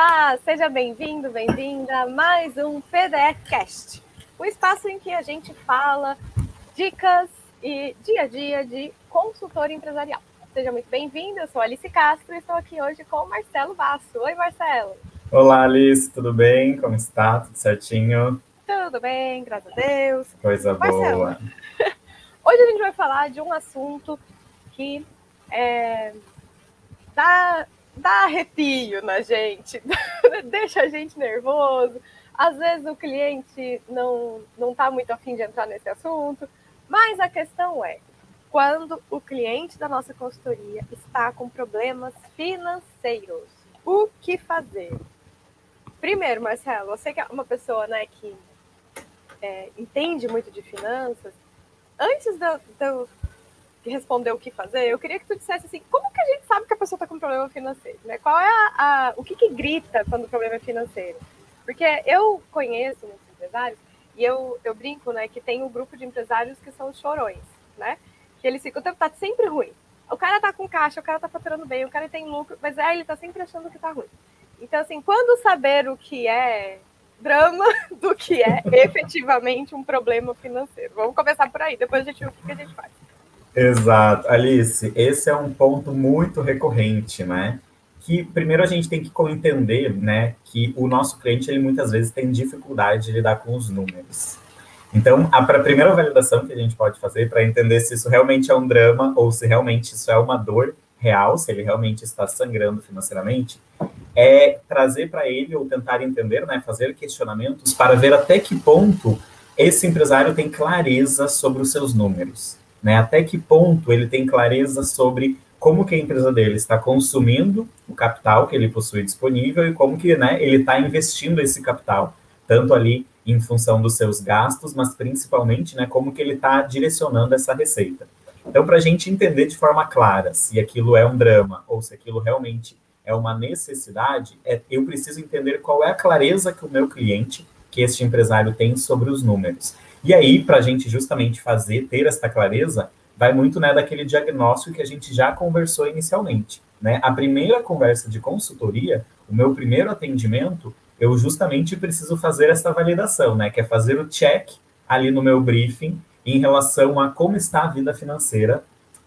Olá, seja bem-vindo, bem-vinda a mais um PDF Cast, o um espaço em que a gente fala dicas e dia a dia de consultor empresarial. Seja muito bem-vindo, eu sou Alice Castro e estou aqui hoje com o Marcelo Basso. Oi, Marcelo. Olá, Alice, tudo bem? Como está? Tudo certinho? Tudo bem, graças a Deus. Coisa Marcelo, boa. Hoje a gente vai falar de um assunto que é, dá, dá arrepio na gente, deixa a gente nervoso. Às vezes o cliente não não está muito afim de entrar nesse assunto, mas a questão é quando o cliente da nossa consultoria está com problemas financeiros, o que fazer? Primeiro, Marcelo, você que é uma pessoa né, que é, entende muito de finanças, antes de eu, de responder o que fazer, eu queria que tu dissesse assim, como que a gente pessoa está com problema financeiro? Né? Qual é a, a, o que, que grita quando o problema é financeiro? Porque eu conheço muitos empresários e eu, eu brinco, né, que tem um grupo de empresários que são os chorões, né? Que eles ficam tá sempre ruim. O cara tá com caixa, o cara tá faturando bem, o cara tem lucro, mas aí ele tá sempre achando que tá ruim. Então, assim, quando saber o que é drama do que é efetivamente um problema financeiro? Vamos começar por aí, depois a gente vê o que a gente faz. Exato. Alice, esse é um ponto muito recorrente, né? Que primeiro a gente tem que entender, né, que o nosso cliente ele muitas vezes tem dificuldade de lidar com os números. Então, a primeira validação que a gente pode fazer para entender se isso realmente é um drama ou se realmente isso é uma dor real, se ele realmente está sangrando financeiramente, é trazer para ele ou tentar entender, né, fazer questionamentos para ver até que ponto esse empresário tem clareza sobre os seus números, né? Até que ponto ele tem clareza sobre como que a empresa dele está consumindo o capital que ele possui disponível e como que, né, ele está investindo esse capital, tanto ali em função dos seus gastos, mas principalmente, né, como que ele está direcionando essa receita. Então, para a gente entender de forma clara se aquilo é um drama ou se aquilo realmente é uma necessidade, é, eu preciso entender qual é a clareza que o meu cliente, que este empresário tem sobre os números. E aí, para a gente justamente fazer, ter essa clareza, vai muito né, daquele diagnóstico que a gente já conversou inicialmente. Né? A primeira conversa de consultoria, o meu primeiro atendimento, eu justamente preciso fazer essa validação, né? Que é fazer o check ali no meu briefing em relação a como está a vida financeira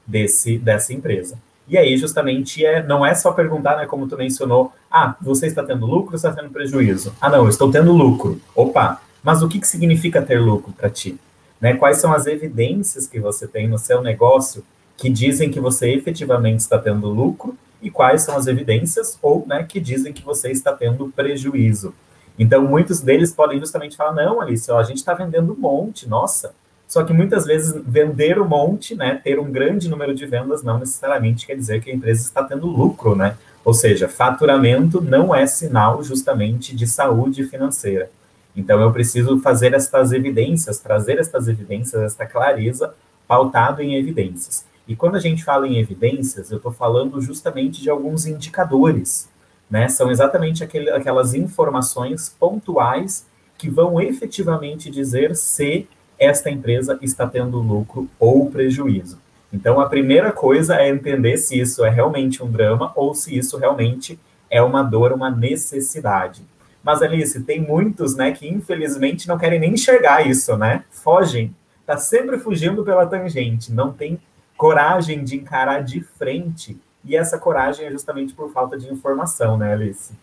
desse, dessa empresa. E aí, justamente, é, não é só perguntar, né, como tu mencionou, ah, você está tendo lucro ou está tendo prejuízo? Ah, não, eu estou tendo lucro. Opa, mas o que, que significa ter lucro para ti? Né, quais são as evidências que você tem no seu negócio que dizem que você efetivamente está tendo lucro e quais são as evidências ou né, que dizem que você está tendo prejuízo. Então, muitos deles podem justamente falar, não, Alice, ó, a gente está vendendo um monte, nossa, só que muitas vezes vender um monte, né, ter um grande número de vendas, não necessariamente quer dizer que a empresa está tendo lucro, né? Ou seja, faturamento não é sinal justamente de saúde financeira. Então eu preciso fazer estas evidências, trazer estas evidências, esta clareza pautado em evidências. E quando a gente fala em evidências, eu estou falando justamente de alguns indicadores, né? São exatamente aquele, aquelas informações pontuais que vão efetivamente dizer se esta empresa está tendo lucro ou prejuízo. Então, a primeira coisa é entender se isso é realmente um drama ou se isso realmente é uma dor, uma necessidade. Mas, Alice, tem muitos, né, que infelizmente não querem nem enxergar isso, né? Fogem, tá sempre fugindo pela tangente, não tem coragem de encarar de frente. E essa coragem é justamente por falta de informação, né, Alice?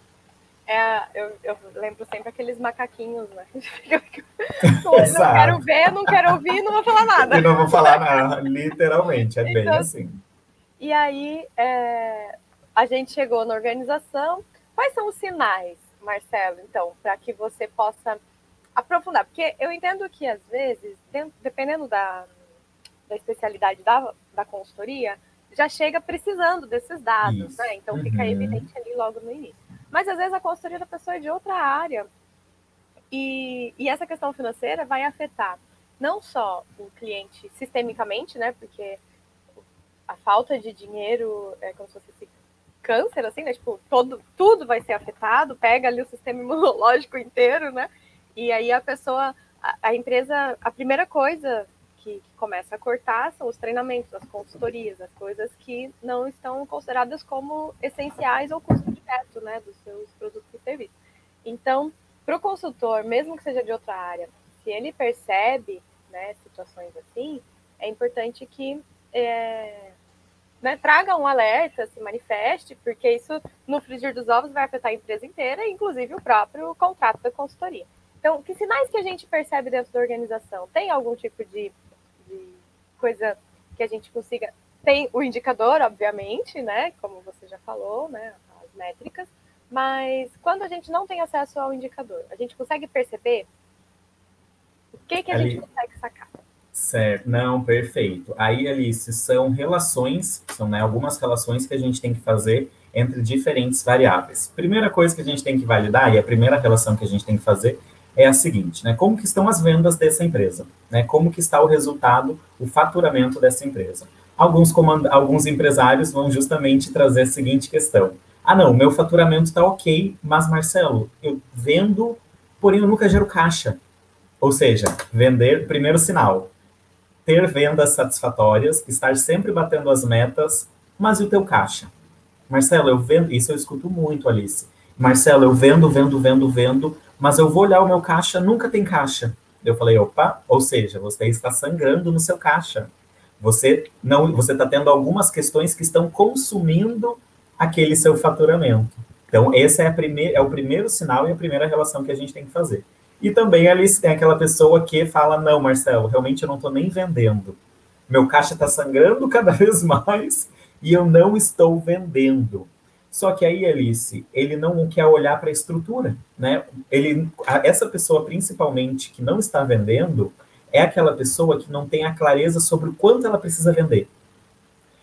É, eu, eu, lembro sempre aqueles macaquinhos, né? não quero ver, não quero ouvir, não vou falar nada. E não vou falar nada, literalmente, é bem então, assim. E aí, é, a gente chegou na organização. Quais são os sinais, Marcelo, então, para que você possa aprofundar? Porque eu entendo que, às vezes, dependendo da, da especialidade da, da consultoria, já chega precisando desses dados, né? Então, fica uhum. evidente ali logo no início. Mas às vezes a consultoria da pessoa é de outra área. E, e essa questão financeira vai afetar não só o cliente sistemicamente, né? Porque a falta de dinheiro é como se fosse câncer, assim, né? Tipo, todo, tudo vai ser afetado, pega ali o sistema imunológico inteiro, né? E aí a pessoa, a, a empresa, a primeira coisa que, que, começa a cortar são os treinamentos, as consultorias, as coisas que não estão consideradas como essenciais ou custo processo né, dos seus produtos e serviços. Então, para o consultor, mesmo que seja de outra área, se ele percebe né, situações assim, é importante que é, né, traga um alerta, se manifeste, porque isso, no frigir dos ovos, vai afetar a empresa inteira, inclusive o próprio contrato da consultoria. Então, que sinais que a gente percebe dentro da organização? Tem algum tipo de, de coisa que a gente consiga. Tem o indicador, obviamente, né? Como você já falou, né? As métricas. Mas quando a gente não tem acesso ao indicador, a gente consegue perceber o que, que a Ali... gente consegue sacar? Certo, não, perfeito. Aí, Alice, são relações, são né, algumas relações que a gente tem que fazer entre diferentes variáveis. Primeira coisa que a gente tem que validar, e a primeira relação que a gente tem que fazer, é a seguinte, né? Como que estão as vendas dessa empresa? Né? Como que está o resultado, o faturamento dessa empresa? Alguns, alguns empresários vão justamente trazer a seguinte questão. Ah, não, meu faturamento está ok, mas, Marcelo, eu vendo, porém eu nunca gero caixa. Ou seja, vender, primeiro sinal, ter vendas satisfatórias, estar sempre batendo as metas, mas e o teu caixa? Marcelo, eu vendo, isso eu escuto muito, Alice. Marcelo, eu vendo, vendo, vendo, vendo, mas eu vou olhar o meu caixa, nunca tem caixa. Eu falei, opa, ou seja, você está sangrando no seu caixa. Você não, você está tendo algumas questões que estão consumindo aquele seu faturamento. Então, esse é, primeir, é o primeiro sinal e a primeira relação que a gente tem que fazer. E também ali tem aquela pessoa que fala: não, Marcelo, realmente eu não estou nem vendendo. Meu caixa está sangrando cada vez mais e eu não estou vendendo. Só que aí, Alice, ele não quer olhar para a estrutura, né? Ele, essa pessoa, principalmente, que não está vendendo, é aquela pessoa que não tem a clareza sobre o quanto ela precisa vender.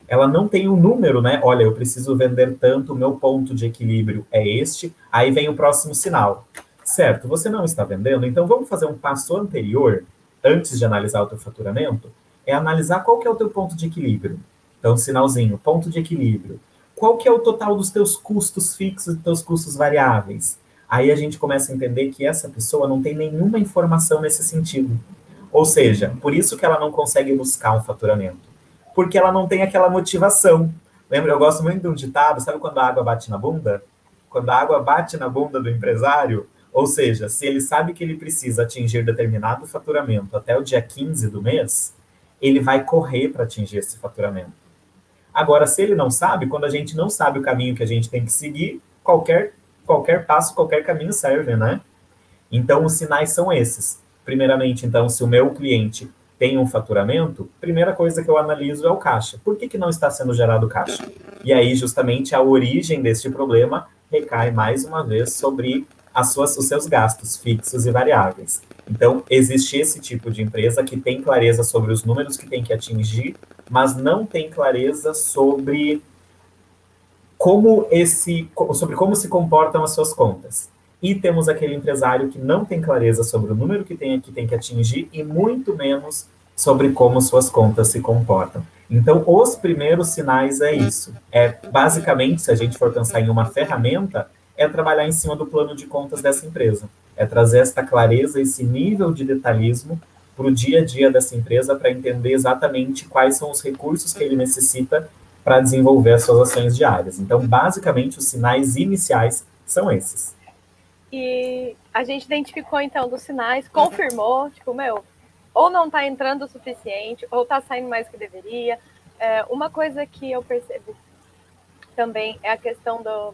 Ela não tem o um número, né? Olha, eu preciso vender tanto, o meu ponto de equilíbrio é este. Aí vem o próximo sinal. Certo, você não está vendendo, então vamos fazer um passo anterior, antes de analisar o teu faturamento, é analisar qual que é o teu ponto de equilíbrio. Então, sinalzinho, ponto de equilíbrio. Qual que é o total dos teus custos fixos e teus custos variáveis? Aí a gente começa a entender que essa pessoa não tem nenhuma informação nesse sentido. Ou seja, por isso que ela não consegue buscar um faturamento. Porque ela não tem aquela motivação. Lembra, eu gosto muito de um ditado, sabe quando a água bate na bunda? Quando a água bate na bunda do empresário, ou seja, se ele sabe que ele precisa atingir determinado faturamento até o dia 15 do mês, ele vai correr para atingir esse faturamento. Agora, se ele não sabe, quando a gente não sabe o caminho que a gente tem que seguir, qualquer, qualquer passo, qualquer caminho serve, né? Então, os sinais são esses. Primeiramente, então, se o meu cliente tem um faturamento, primeira coisa que eu analiso é o caixa. Por que, que não está sendo gerado caixa? E aí, justamente, a origem deste problema recai mais uma vez sobre as suas, os seus gastos fixos e variáveis. Então, existe esse tipo de empresa que tem clareza sobre os números que tem que atingir, mas não tem clareza sobre como esse sobre como se comportam as suas contas. E temos aquele empresário que não tem clareza sobre o número que tem que tem que atingir e muito menos sobre como suas contas se comportam. Então, os primeiros sinais é isso. É basicamente, se a gente for pensar em uma ferramenta, é trabalhar em cima do plano de contas dessa empresa. É trazer esta clareza, esse nível de detalhismo para o dia a dia dessa empresa, para entender exatamente quais são os recursos que ele necessita para desenvolver as suas ações diárias. Então, basicamente, os sinais iniciais são esses. E a gente identificou, então, dos sinais, confirmou, tipo, meu, ou não está entrando o suficiente, ou está saindo mais que deveria. É, uma coisa que eu percebo também é a questão do,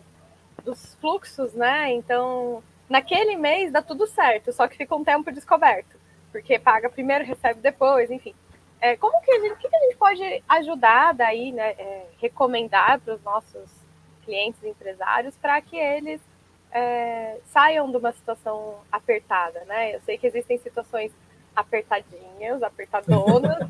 dos fluxos, né? Então, naquele mês dá tudo certo, só que fica um tempo descoberto, porque paga primeiro, recebe depois, enfim. É, como que a gente, que a gente pode ajudar daí, né? É, recomendar para os nossos clientes empresários para que eles é, saiam de uma situação apertada, né? Eu sei que existem situações apertadinhas, apertadonas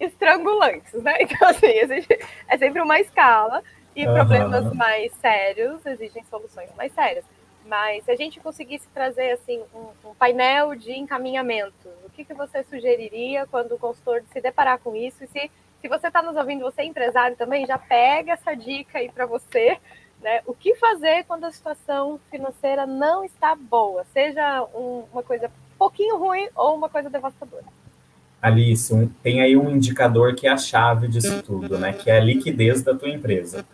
e estrangulantes, né? Então, assim, existe, é sempre uma escala e uhum. problemas mais sérios exigem soluções mais sérias. Mas se a gente conseguisse trazer assim um, um painel de encaminhamento, o que, que você sugeriria quando o consultor se deparar com isso? E se, se você está nos ouvindo, você é empresário também, já pega essa dica aí para você. Né? O que fazer quando a situação financeira não está boa, seja um, uma coisa pouquinho ruim ou uma coisa devastadora? Alice, tem aí um indicador que é a chave disso tudo, né? Que é a liquidez da tua empresa.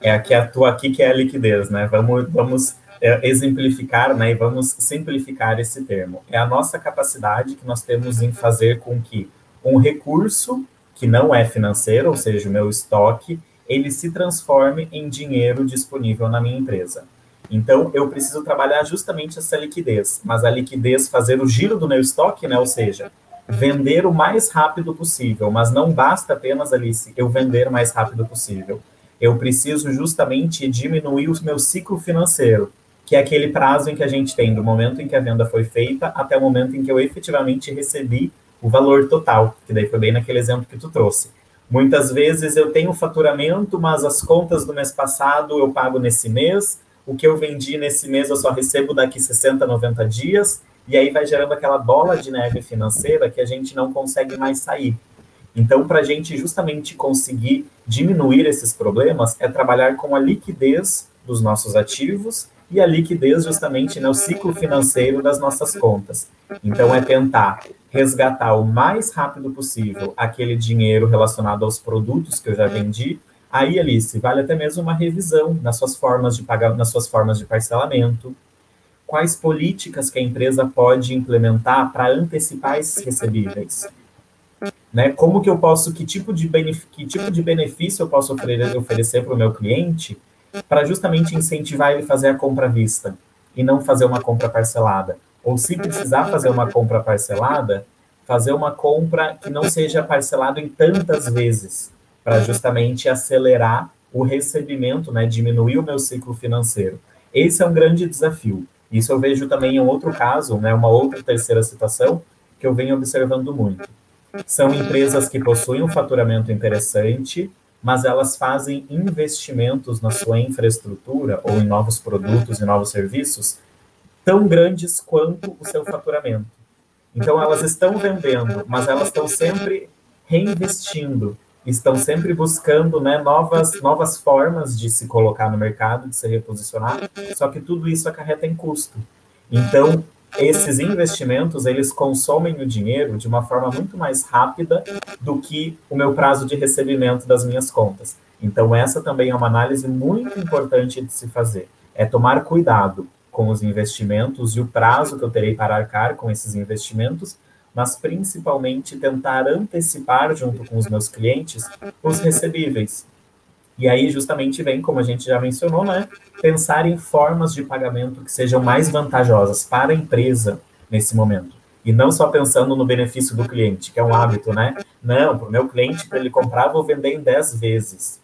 É a que atua aqui, que é a liquidez, né? Vamos, vamos é, exemplificar, né? E vamos simplificar esse termo. É a nossa capacidade que nós temos em fazer com que um recurso que não é financeiro, ou seja, o meu estoque, ele se transforme em dinheiro disponível na minha empresa. Então, eu preciso trabalhar justamente essa liquidez, mas a liquidez fazer o giro do meu estoque, né? Ou seja, vender o mais rápido possível, mas não basta apenas, Alice, eu vender o mais rápido possível. Eu preciso justamente diminuir o meu ciclo financeiro, que é aquele prazo em que a gente tem do momento em que a venda foi feita até o momento em que eu efetivamente recebi o valor total, que daí foi bem naquele exemplo que tu trouxe. Muitas vezes eu tenho faturamento, mas as contas do mês passado eu pago nesse mês, o que eu vendi nesse mês eu só recebo daqui 60, 90 dias, e aí vai gerando aquela bola de neve financeira que a gente não consegue mais sair. Então, para a gente justamente conseguir diminuir esses problemas, é trabalhar com a liquidez dos nossos ativos e a liquidez justamente no ciclo financeiro das nossas contas. Então, é tentar resgatar o mais rápido possível aquele dinheiro relacionado aos produtos que eu já vendi. Aí, Alice, vale até mesmo uma revisão nas suas formas de pagar, nas suas formas de parcelamento, quais políticas que a empresa pode implementar para antecipar esses recebíveis. Né? Como que eu posso, que tipo de, que tipo de benefício eu posso oferecer para o meu cliente para justamente incentivar ele a fazer a compra à vista e não fazer uma compra parcelada. Ou se precisar fazer uma compra parcelada, fazer uma compra que não seja parcelado em tantas vezes, para justamente acelerar o recebimento, né, diminuir o meu ciclo financeiro. Esse é um grande desafio. Isso eu vejo também em outro caso, né, uma outra terceira situação, que eu venho observando muito. São empresas que possuem um faturamento interessante, mas elas fazem investimentos na sua infraestrutura ou em novos produtos e novos serviços tão grandes quanto o seu faturamento. Então elas estão vendendo, mas elas estão sempre reinvestindo estão sempre buscando né, novas, novas formas de se colocar no mercado, de se reposicionar, só que tudo isso acarreta em custo. Então, esses investimentos, eles consomem o dinheiro de uma forma muito mais rápida do que o meu prazo de recebimento das minhas contas. Então, essa também é uma análise muito importante de se fazer. É tomar cuidado com os investimentos e o prazo que eu terei para arcar com esses investimentos, mas principalmente tentar antecipar, junto com os meus clientes, os recebíveis. E aí, justamente, vem, como a gente já mencionou, né, pensar em formas de pagamento que sejam mais vantajosas para a empresa nesse momento. E não só pensando no benefício do cliente, que é um hábito, né? Não, para o meu cliente, para ele comprar, vou vender em 10 vezes.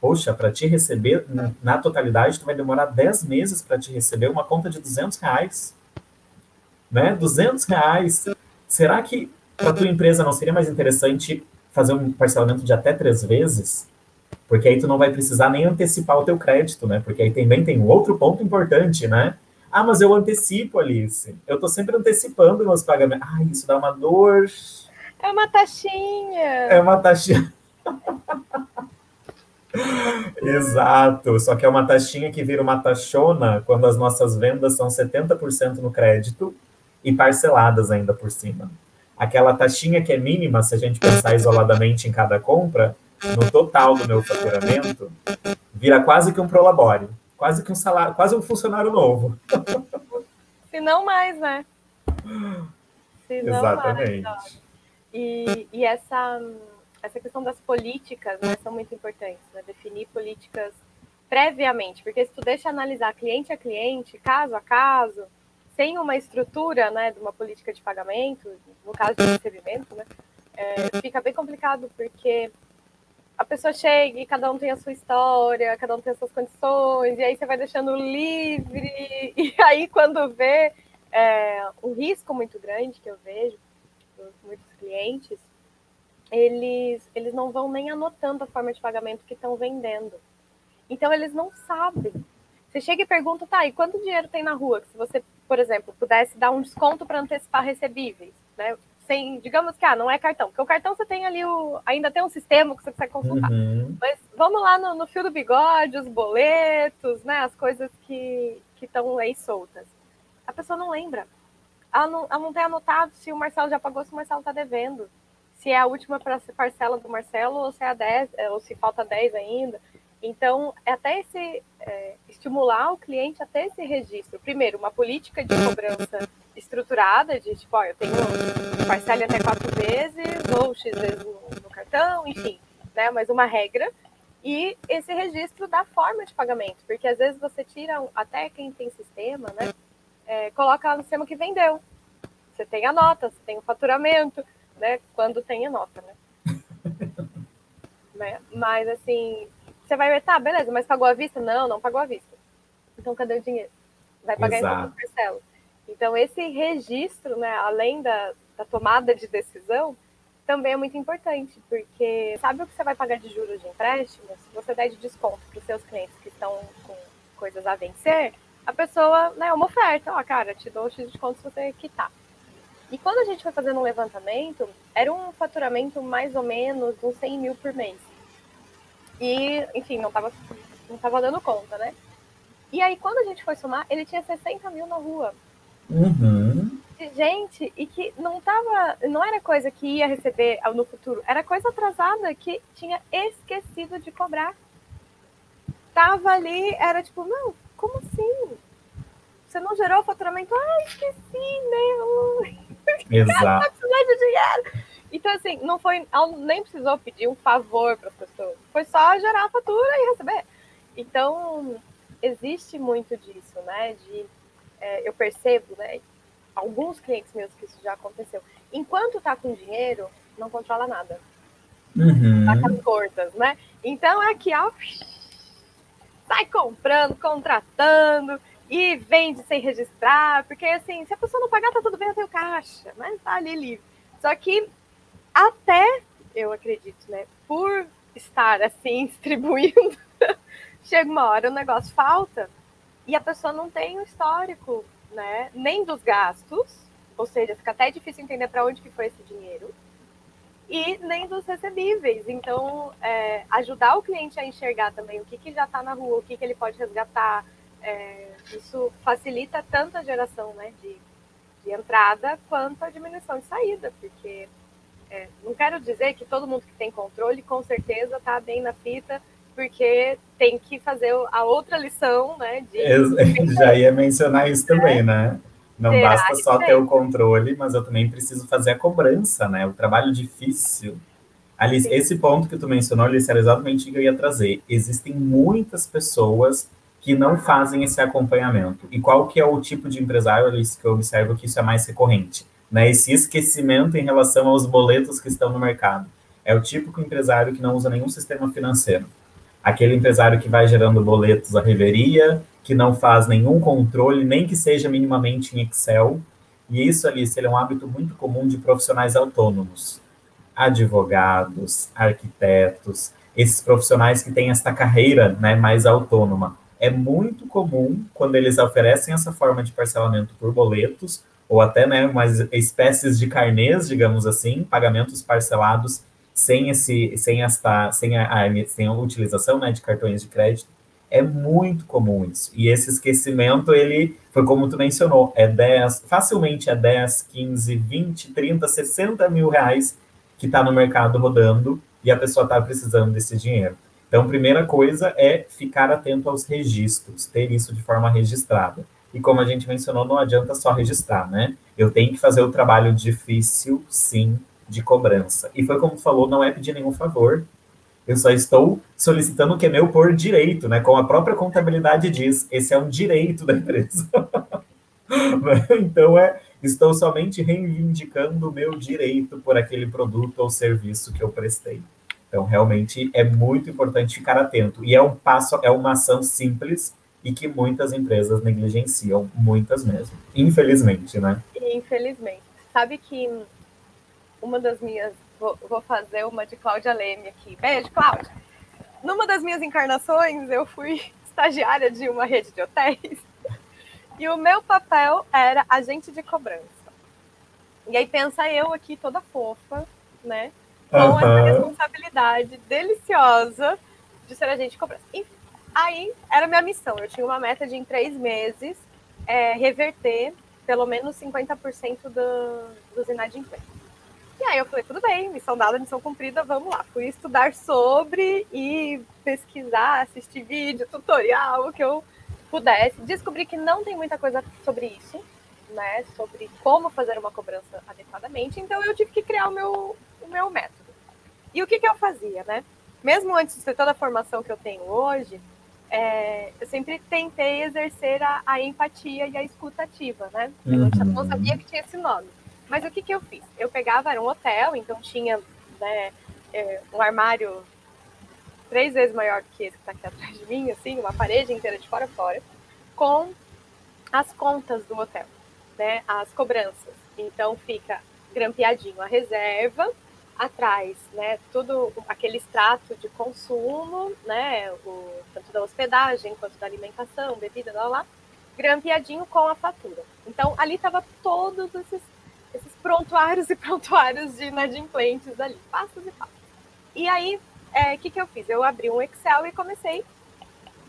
Poxa, para te receber, na totalidade, tu vai demorar 10 meses para te receber uma conta de 200 reais. Né? 200 reais será que para tua empresa não seria mais interessante fazer um parcelamento de até três vezes? Porque aí tu não vai precisar nem antecipar o teu crédito, né? Porque aí também tem um outro ponto importante, né? Ah, mas eu antecipo, Alice. Eu estou sempre antecipando meus pagamentos. Ah, isso dá uma dor. É uma taxinha. É uma taxinha. Exato, só que é uma taxinha que vira uma taxona quando as nossas vendas são 70% no crédito e parceladas ainda por cima. Aquela taxinha que é mínima, se a gente pensar isoladamente em cada compra, no total do meu faturamento, vira quase que um prolabore, quase que um salário, quase um funcionário novo. Se não mais, né? Se não Exatamente. Mais, e, e essa, essa questão das políticas né, são muito importantes, né? definir políticas previamente, porque se tu deixa analisar cliente a cliente, caso a caso, sem uma estrutura né, de uma política de pagamento, no caso de recebimento, né, é, fica bem complicado, porque a pessoa chega e cada um tem a sua história, cada um tem as suas condições, e aí você vai deixando livre, e aí quando vê é, um risco muito grande que eu vejo dos muitos clientes, eles, eles não vão nem anotando a forma de pagamento que estão vendendo. Então eles não sabem. Você chega e pergunta, tá, e quanto dinheiro tem na rua? Que se você por exemplo, pudesse dar um desconto para antecipar recebíveis, né? Sem, digamos que ah, não é cartão, porque o cartão você tem ali o. ainda tem um sistema que você consegue consultar. Uhum. Mas vamos lá no, no, fio do bigode, os boletos, né? As coisas que estão aí soltas. A pessoa não lembra. Ela não, ela não tem anotado se o Marcelo já pagou, se o Marcelo está devendo. Se é a última parcela do Marcelo ou se é a 10, ou se falta 10 ainda. Então, é até esse é, estimular o cliente a ter esse registro. Primeiro, uma política de cobrança estruturada, de tipo, ó, eu tenho parcela até quatro vezes, ou X vezes no, no cartão, enfim, né? Mas uma regra. E esse registro da forma de pagamento, porque às vezes você tira, até quem tem sistema, né? É, coloca lá no sistema que vendeu. Você tem a nota, você tem o faturamento, né? Quando tem a nota, né? né? Mas assim, você vai ver, tá, beleza, mas pagou à vista? Não, não pagou à vista. Então, cadê o dinheiro? Vai pagar Exato. em quantas parcelas? Então, esse registro, né, além da, da tomada de decisão, também é muito importante, porque sabe o que você vai pagar de juros de empréstimo? Se você der de desconto para os seus clientes que estão com coisas a vencer, a pessoa, né, é uma oferta, ó, cara, te dou X de desconto se você quitar. E quando a gente foi fazendo um levantamento, era um faturamento mais ou menos uns 100 mil por mês. E, enfim, não estava não tava dando conta, né? E aí, quando a gente foi somar, ele tinha 60 mil na rua. Uhum. De gente, e que não tava. Não era coisa que ia receber no futuro, era coisa atrasada que tinha esquecido de cobrar. Tava ali, era tipo, não, como assim? Você não gerou faturamento? Ah, esqueci, né? Exato. de dinheiro. Então, assim, não foi, nem precisou pedir um favor para as pessoas. Foi só gerar a fatura e receber. Então, existe muito disso, né? De, é, eu percebo, né? Alguns clientes meus que isso já aconteceu. Enquanto tá com dinheiro, não controla nada. Uhum. Tá com as cortas, né? Então, é que, ó, sai comprando, contratando e vende sem registrar, porque assim, se a pessoa não pagar, tá tudo bem, eu tenho caixa, mas tá ali livre. Só que até, eu acredito, né, por estar assim distribuindo, chega uma hora o negócio falta e a pessoa não tem o histórico, né, nem dos gastos, ou seja, fica até difícil entender para onde que foi esse dinheiro, e nem dos recebíveis. Então, é, ajudar o cliente a enxergar também o que, que já está na rua, o que, que ele pode resgatar, é, isso facilita tanto a geração né, de, de entrada quanto a diminuição de saída, porque é, não quero dizer que todo mundo que tem controle, com certeza, está bem na fita, porque tem que fazer a outra lição, né? De... Já ia mencionar isso também, é. né? Não Será basta só ter o controle, mas eu também preciso fazer a cobrança, né? O trabalho difícil. Alice, Sim. esse ponto que tu mencionou, Alice, era exatamente o que eu ia trazer. Existem muitas pessoas que não fazem esse acompanhamento. E qual que é o tipo de empresário, Alice, que eu observo que isso é mais recorrente? né, esse esquecimento em relação aos boletos que estão no mercado. É o típico empresário que não usa nenhum sistema financeiro. Aquele empresário que vai gerando boletos à reveria, que não faz nenhum controle, nem que seja minimamente em Excel. E isso, Alice, é um hábito muito comum de profissionais autônomos. Advogados, arquitetos, esses profissionais que têm esta carreira né, mais autônoma. É muito comum, quando eles oferecem essa forma de parcelamento por boletos, ou até né, umas espécies de carnês, digamos assim, pagamentos parcelados sem, esse, sem, esta, sem, a, a, sem a utilização né, de cartões de crédito. É muito comum isso. E esse esquecimento, ele foi como tu mencionou, é 10, facilmente é 10, 15, 20, 30, 60 mil reais que está no mercado rodando e a pessoa está precisando desse dinheiro. Então, primeira coisa é ficar atento aos registros, ter isso de forma registrada. E como a gente mencionou, não adianta só registrar, né? Eu tenho que fazer o trabalho difícil, sim, de cobrança. E foi como falou, não é pedir nenhum favor. Eu só estou solicitando o que é meu por direito, né? Como a própria contabilidade diz, esse é um direito da empresa. então é, estou somente reivindicando o meu direito por aquele produto ou serviço que eu prestei. Então, realmente é muito importante ficar atento. E é um passo, é uma ação simples, e que muitas empresas negligenciam, muitas mesmo. Infelizmente, né? Infelizmente. Sabe que uma das minhas. Vou, vou fazer uma de Cláudia Leme aqui. Beijo, Cláudia! Numa das minhas encarnações, eu fui estagiária de uma rede de hotéis e o meu papel era agente de cobrança. E aí pensa eu aqui toda fofa, né? Com uhum. essa responsabilidade deliciosa de ser agente de cobrança. Enfim, Aí era minha missão. Eu tinha uma meta de em três meses é, reverter pelo menos 50% do, dos inadimplentes. E aí eu falei, tudo bem, missão dada, missão cumprida, vamos lá. Fui estudar sobre e pesquisar, assistir vídeo, tutorial, o que eu pudesse. Descobri que não tem muita coisa sobre isso, né? Sobre como fazer uma cobrança adequadamente. Então eu tive que criar o meu, o meu método. E o que, que eu fazia, né? Mesmo antes de ter toda a formação que eu tenho hoje, é, eu sempre tentei exercer a, a, empatia e a escutativa, né? Eu uhum. não sabia que tinha esse nome. Mas o que, que eu fiz? Eu pegava, era um hotel, então tinha né, é, um armário três vezes maior que esse que está aqui atrás de mim, assim, uma parede inteira de fora a fora, com as contas do hotel, né? As cobranças. Então fica grampeadinho a reserva, atrás, né, tudo aquele extrato de consumo, né, o, tanto da hospedagem quanto da alimentação, bebida, lá, lá, grampeadinho com a fatura. Então, ali tava todos esses, esses prontuários e prontuários de inadimplentes ali, passos e passos. E aí, o é, que, que eu fiz? Eu abri um Excel e comecei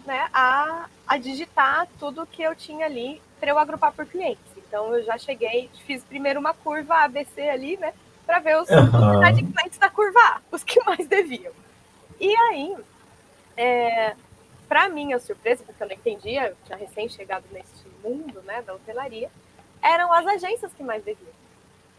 né, a, a digitar tudo que eu tinha ali para eu agrupar por clientes. Então, eu já cheguei, fiz primeiro uma curva ABC ali, né, para ver os uhum. inadimplentes da curva A, os que mais deviam. E aí, é, para minha surpresa, porque eu não entendia, eu tinha recém chegado neste mundo né, da hotelaria, eram as agências que mais deviam.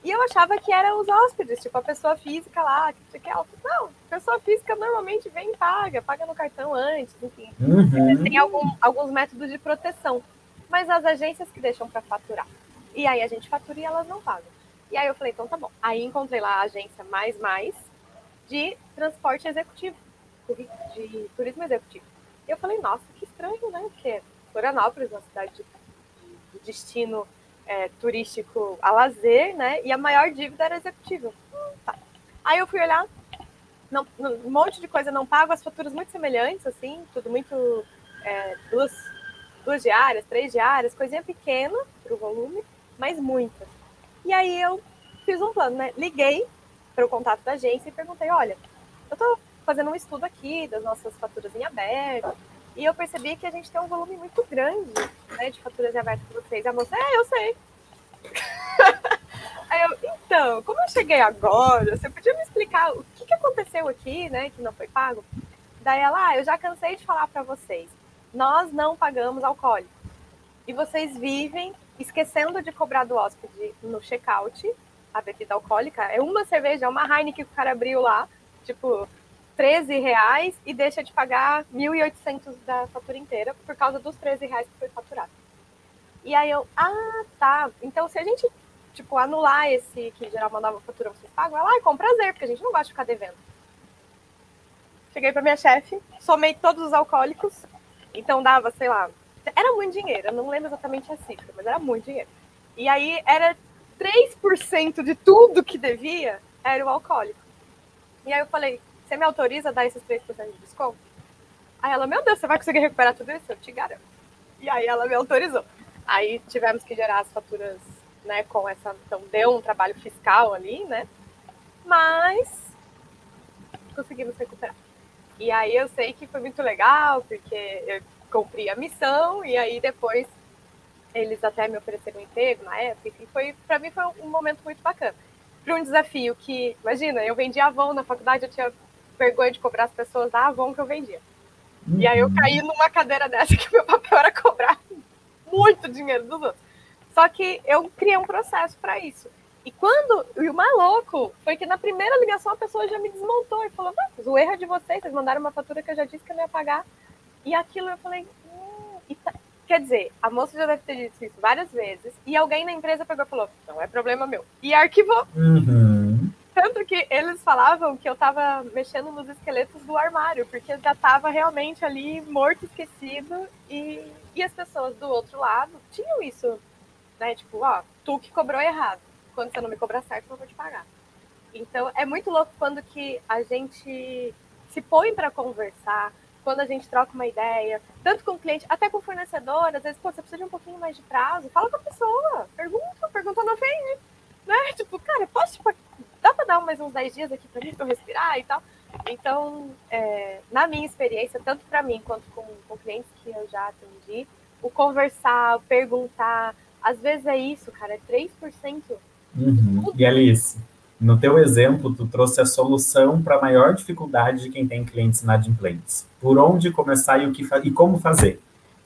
E eu achava que eram os hóspedes, tipo a pessoa física lá, que, que ela, não, pessoa física normalmente vem e paga, paga no cartão antes, enfim. Uhum. Tem algum, alguns métodos de proteção. Mas as agências que deixam para faturar. E aí a gente fatura e elas não pagam. E aí eu falei, então tá bom. Aí encontrei lá a agência Mais Mais de transporte executivo, de turismo executivo. E eu falei, nossa, que estranho, né? Porque Florianópolis é uma cidade de, de destino é, turístico a lazer, né? E a maior dívida era executiva. Hum, tá. Aí eu fui olhar, não, um monte de coisa não pago, as faturas muito semelhantes, assim, tudo muito. É, duas, duas diárias, três diárias, coisinha pequena para o volume, mas muita. E aí eu fiz um plano, né? Liguei para o contato da agência e perguntei: olha, eu estou fazendo um estudo aqui das nossas faturas em aberto. E eu percebi que a gente tem um volume muito grande né, de faturas aberto para vocês. A moça, é, eu sei. Aí eu, então, como eu cheguei agora, você podia me explicar o que, que aconteceu aqui, né, que não foi pago? Daí ela, ah, eu já cansei de falar para vocês, nós não pagamos alcoólico. E vocês vivem esquecendo de cobrar do hóspede no check-out a bebida alcoólica. É uma cerveja, é uma Heineken que o cara abriu lá, tipo, 13 reais e deixa de pagar 1.800 da fatura inteira por causa dos 13 reais que foi faturado. E aí eu, ah, tá. Então se a gente, tipo, anular esse que geral mandava fatura, vocês pagam, ela, ah, com prazer, porque a gente não gosta de ficar devendo. Cheguei para minha chefe, somei todos os alcoólicos, então dava, sei lá, era muito dinheiro, eu não lembro exatamente a cifra, mas era muito dinheiro. E aí era 3% de tudo que devia era o alcoólico. E aí eu falei, você me autoriza a dar esses 3% de desconto? Aí ela, meu Deus, você vai conseguir recuperar tudo isso? Eu te garanto. E aí ela me autorizou. Aí tivemos que gerar as faturas, né, com essa. Então deu um trabalho fiscal ali, né? Mas conseguimos recuperar. E aí eu sei que foi muito legal, porque eu cumpri a missão, e aí depois eles até me ofereceram um emprego na época, e foi, para mim foi um momento muito bacana. Para um desafio que, imagina, eu vendia Avon na faculdade, eu tinha vergonha de cobrar as pessoas da Avon que eu vendia. Uhum. E aí eu caí numa cadeira dessa que meu papel era cobrar muito dinheiro dos outros. Só que eu criei um processo para isso. E quando. E o mais louco foi que na primeira ligação a pessoa já me desmontou e falou: Mas o erro é de vocês, vocês mandaram uma fatura que eu já disse que eu não ia pagar. E aquilo eu falei: hum, tá... Quer dizer, a moça já deve ter dito isso várias vezes. E alguém na empresa pegou e falou: Não é problema meu. E arquivou. Uhum. Tanto que eles falavam que eu tava mexendo nos esqueletos do armário, porque já tava realmente ali morto, esquecido, e, e as pessoas do outro lado tinham isso, né? Tipo, ó, tu que cobrou errado. Quando você não me cobrar certo, eu vou te pagar. Então, é muito louco quando que a gente se põe para conversar, quando a gente troca uma ideia, tanto com o cliente, até com o fornecedor, às vezes, pô, você precisa de um pouquinho mais de prazo, fala com a pessoa, pergunta, pergunta não ofende, né? Tipo, cara, posso te dá para dar mais uns 10 dias aqui para mim, para eu respirar e tal. Então, é, na minha experiência, tanto para mim quanto com, com clientes que eu já atendi, o conversar, o perguntar, às vezes é isso, cara, é 3%. Uhum. E Alice, No teu exemplo, tu trouxe a solução para a maior dificuldade de quem tem clientes inadimplentes. Por onde começar e, o que e como fazer.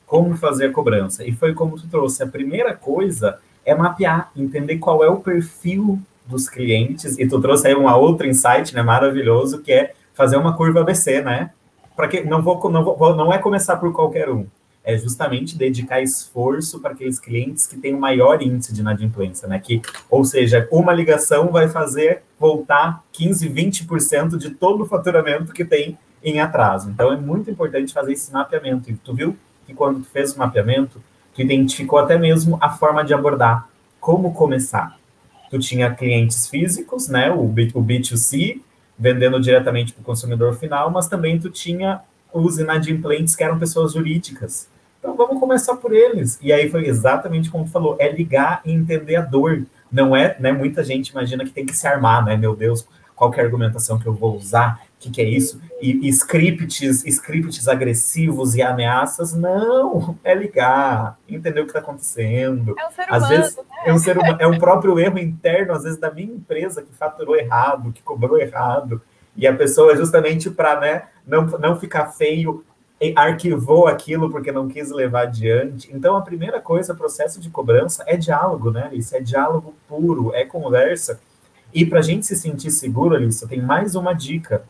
Como fazer a cobrança. E foi como tu trouxe. A primeira coisa é mapear, entender qual é o perfil dos clientes. E tu trouxe aí uma outra insight, né, maravilhoso, que é fazer uma curva ABC, né? Para que não vou, não vou, não é começar por qualquer um é justamente dedicar esforço para aqueles clientes que têm o maior índice de inadimplência, né? Que, ou seja, uma ligação vai fazer voltar 15, 20% de todo o faturamento que tem em atraso. Então é muito importante fazer esse mapeamento. E tu viu que quando tu fez o mapeamento, tu identificou até mesmo a forma de abordar, como começar. Tu tinha clientes físicos, né? O, B, o B2C, vendendo diretamente para o consumidor final, mas também tu tinha os inadimplentes que eram pessoas jurídicas. Então vamos começar por eles. E aí foi exatamente como tu falou, é ligar e entender a dor. Não é, né? Muita gente imagina que tem que se armar, né? Meu Deus, qual é a argumentação que eu vou usar? O que, que, é isso? E, e scripts, scripts agressivos e ameaças, não, é ligar, entender o que está acontecendo. É um ser humano, às vezes, né? É um ser humano, é um próprio erro interno, às vezes, da minha empresa que faturou errado, que cobrou errado. E a pessoa, justamente para né, não, não ficar feio, arquivou aquilo porque não quis levar adiante. Então, a primeira coisa, processo de cobrança é diálogo, né, Alice? É diálogo puro, é conversa. E para a gente se sentir seguro, Alice, tem mais uma dica: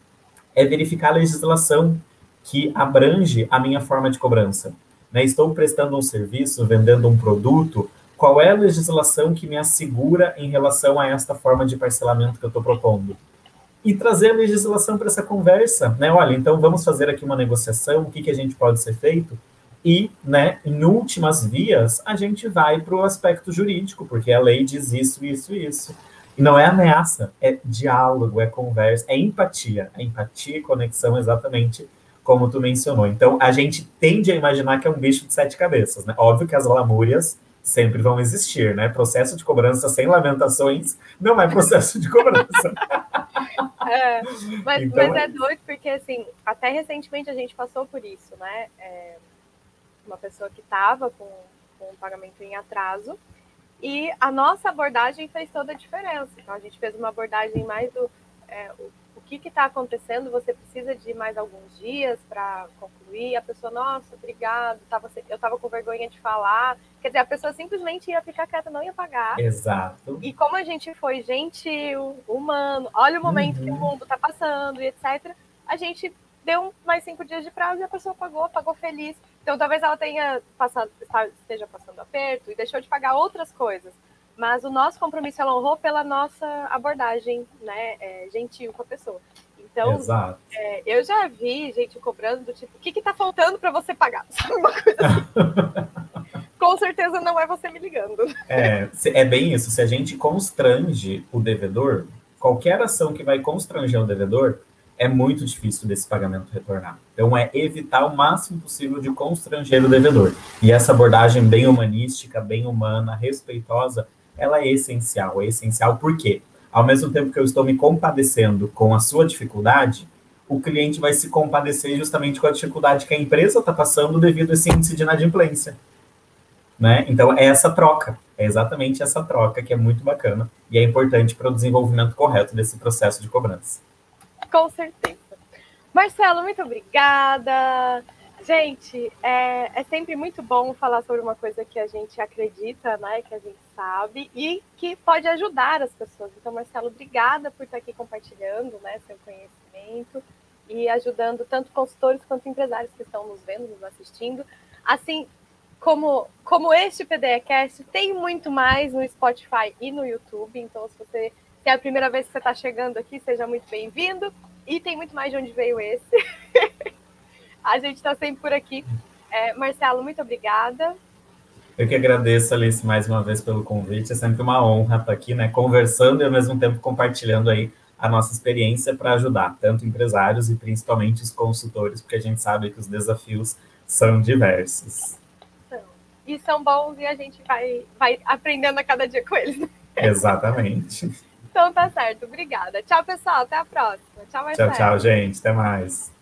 é verificar a legislação que abrange a minha forma de cobrança. Né? Estou prestando um serviço, vendendo um produto, qual é a legislação que me assegura em relação a esta forma de parcelamento que eu estou propondo? e trazer a legislação para essa conversa, né? Olha, então vamos fazer aqui uma negociação, o que, que a gente pode ser feito? E, né, em últimas vias, a gente vai para o aspecto jurídico, porque a lei diz isso, isso e isso. E não é ameaça, é diálogo, é conversa, é empatia. É empatia e conexão exatamente como tu mencionou. Então, a gente tende a imaginar que é um bicho de sete cabeças, né? Óbvio que as lamúrias sempre vão existir, né? Processo de cobrança sem lamentações não é processo de cobrança. É, mas, então, mas é doido porque, assim, até recentemente a gente passou por isso, né? É, uma pessoa que estava com, com um pagamento em atraso e a nossa abordagem fez toda a diferença. Então, a gente fez uma abordagem mais do é, o, que está acontecendo, você precisa de mais alguns dias para concluir. A pessoa, nossa, obrigado, tava, eu estava com vergonha de falar. Quer dizer, a pessoa simplesmente ia ficar quieta, não ia pagar. Exato. E como a gente foi gentil, humano, olha o momento uhum. que o uhum. mundo está passando e etc., a gente deu mais cinco dias de prazo e a pessoa pagou, pagou feliz. Então, talvez ela tenha passado, esteja passando aperto e deixou de pagar outras coisas. Mas o nosso compromisso ela honrou pela nossa abordagem, né, é, gentil com a pessoa. Então, é, eu já vi gente cobrando do tipo, o que está faltando para você pagar? Sabe uma coisa assim? com certeza não é você me ligando. É, é bem isso. Se a gente constrange o devedor, qualquer ação que vai constranger o devedor, é muito difícil desse pagamento retornar. Então, é evitar o máximo possível de constranger o devedor. E essa abordagem bem humanística, bem humana, respeitosa, ela é essencial. É essencial porque, ao mesmo tempo que eu estou me compadecendo com a sua dificuldade, o cliente vai se compadecer justamente com a dificuldade que a empresa está passando devido a esse índice de inadimplência. Né? Então, é essa troca, é exatamente essa troca que é muito bacana e é importante para o desenvolvimento correto desse processo de cobrança. Com certeza. Marcelo, muito obrigada. Gente, é, é, sempre muito bom falar sobre uma coisa que a gente acredita, né, que a gente sabe e que pode ajudar as pessoas. Então, Marcelo, obrigada por estar aqui compartilhando, né, seu conhecimento e ajudando tanto consultores quanto empresários que estão nos vendo, nos assistindo. Assim como, como este PDEcast, tem muito mais no Spotify e no YouTube. Então, se você se é a primeira vez que você está chegando aqui, seja muito bem-vindo. E tem muito mais de onde veio esse. A gente está sempre por aqui. É, Marcelo, muito obrigada. Eu que agradeço, Alice, mais uma vez pelo convite. É sempre uma honra estar aqui, né, conversando e ao mesmo tempo compartilhando aí a nossa experiência para ajudar tanto empresários e principalmente os consultores, porque a gente sabe que os desafios são diversos. E são bons e a gente vai, vai aprendendo a cada dia com eles. Exatamente. então tá certo, obrigada. Tchau, pessoal, até a próxima. Tchau, Marcelo. Tchau, tchau, gente. Até mais.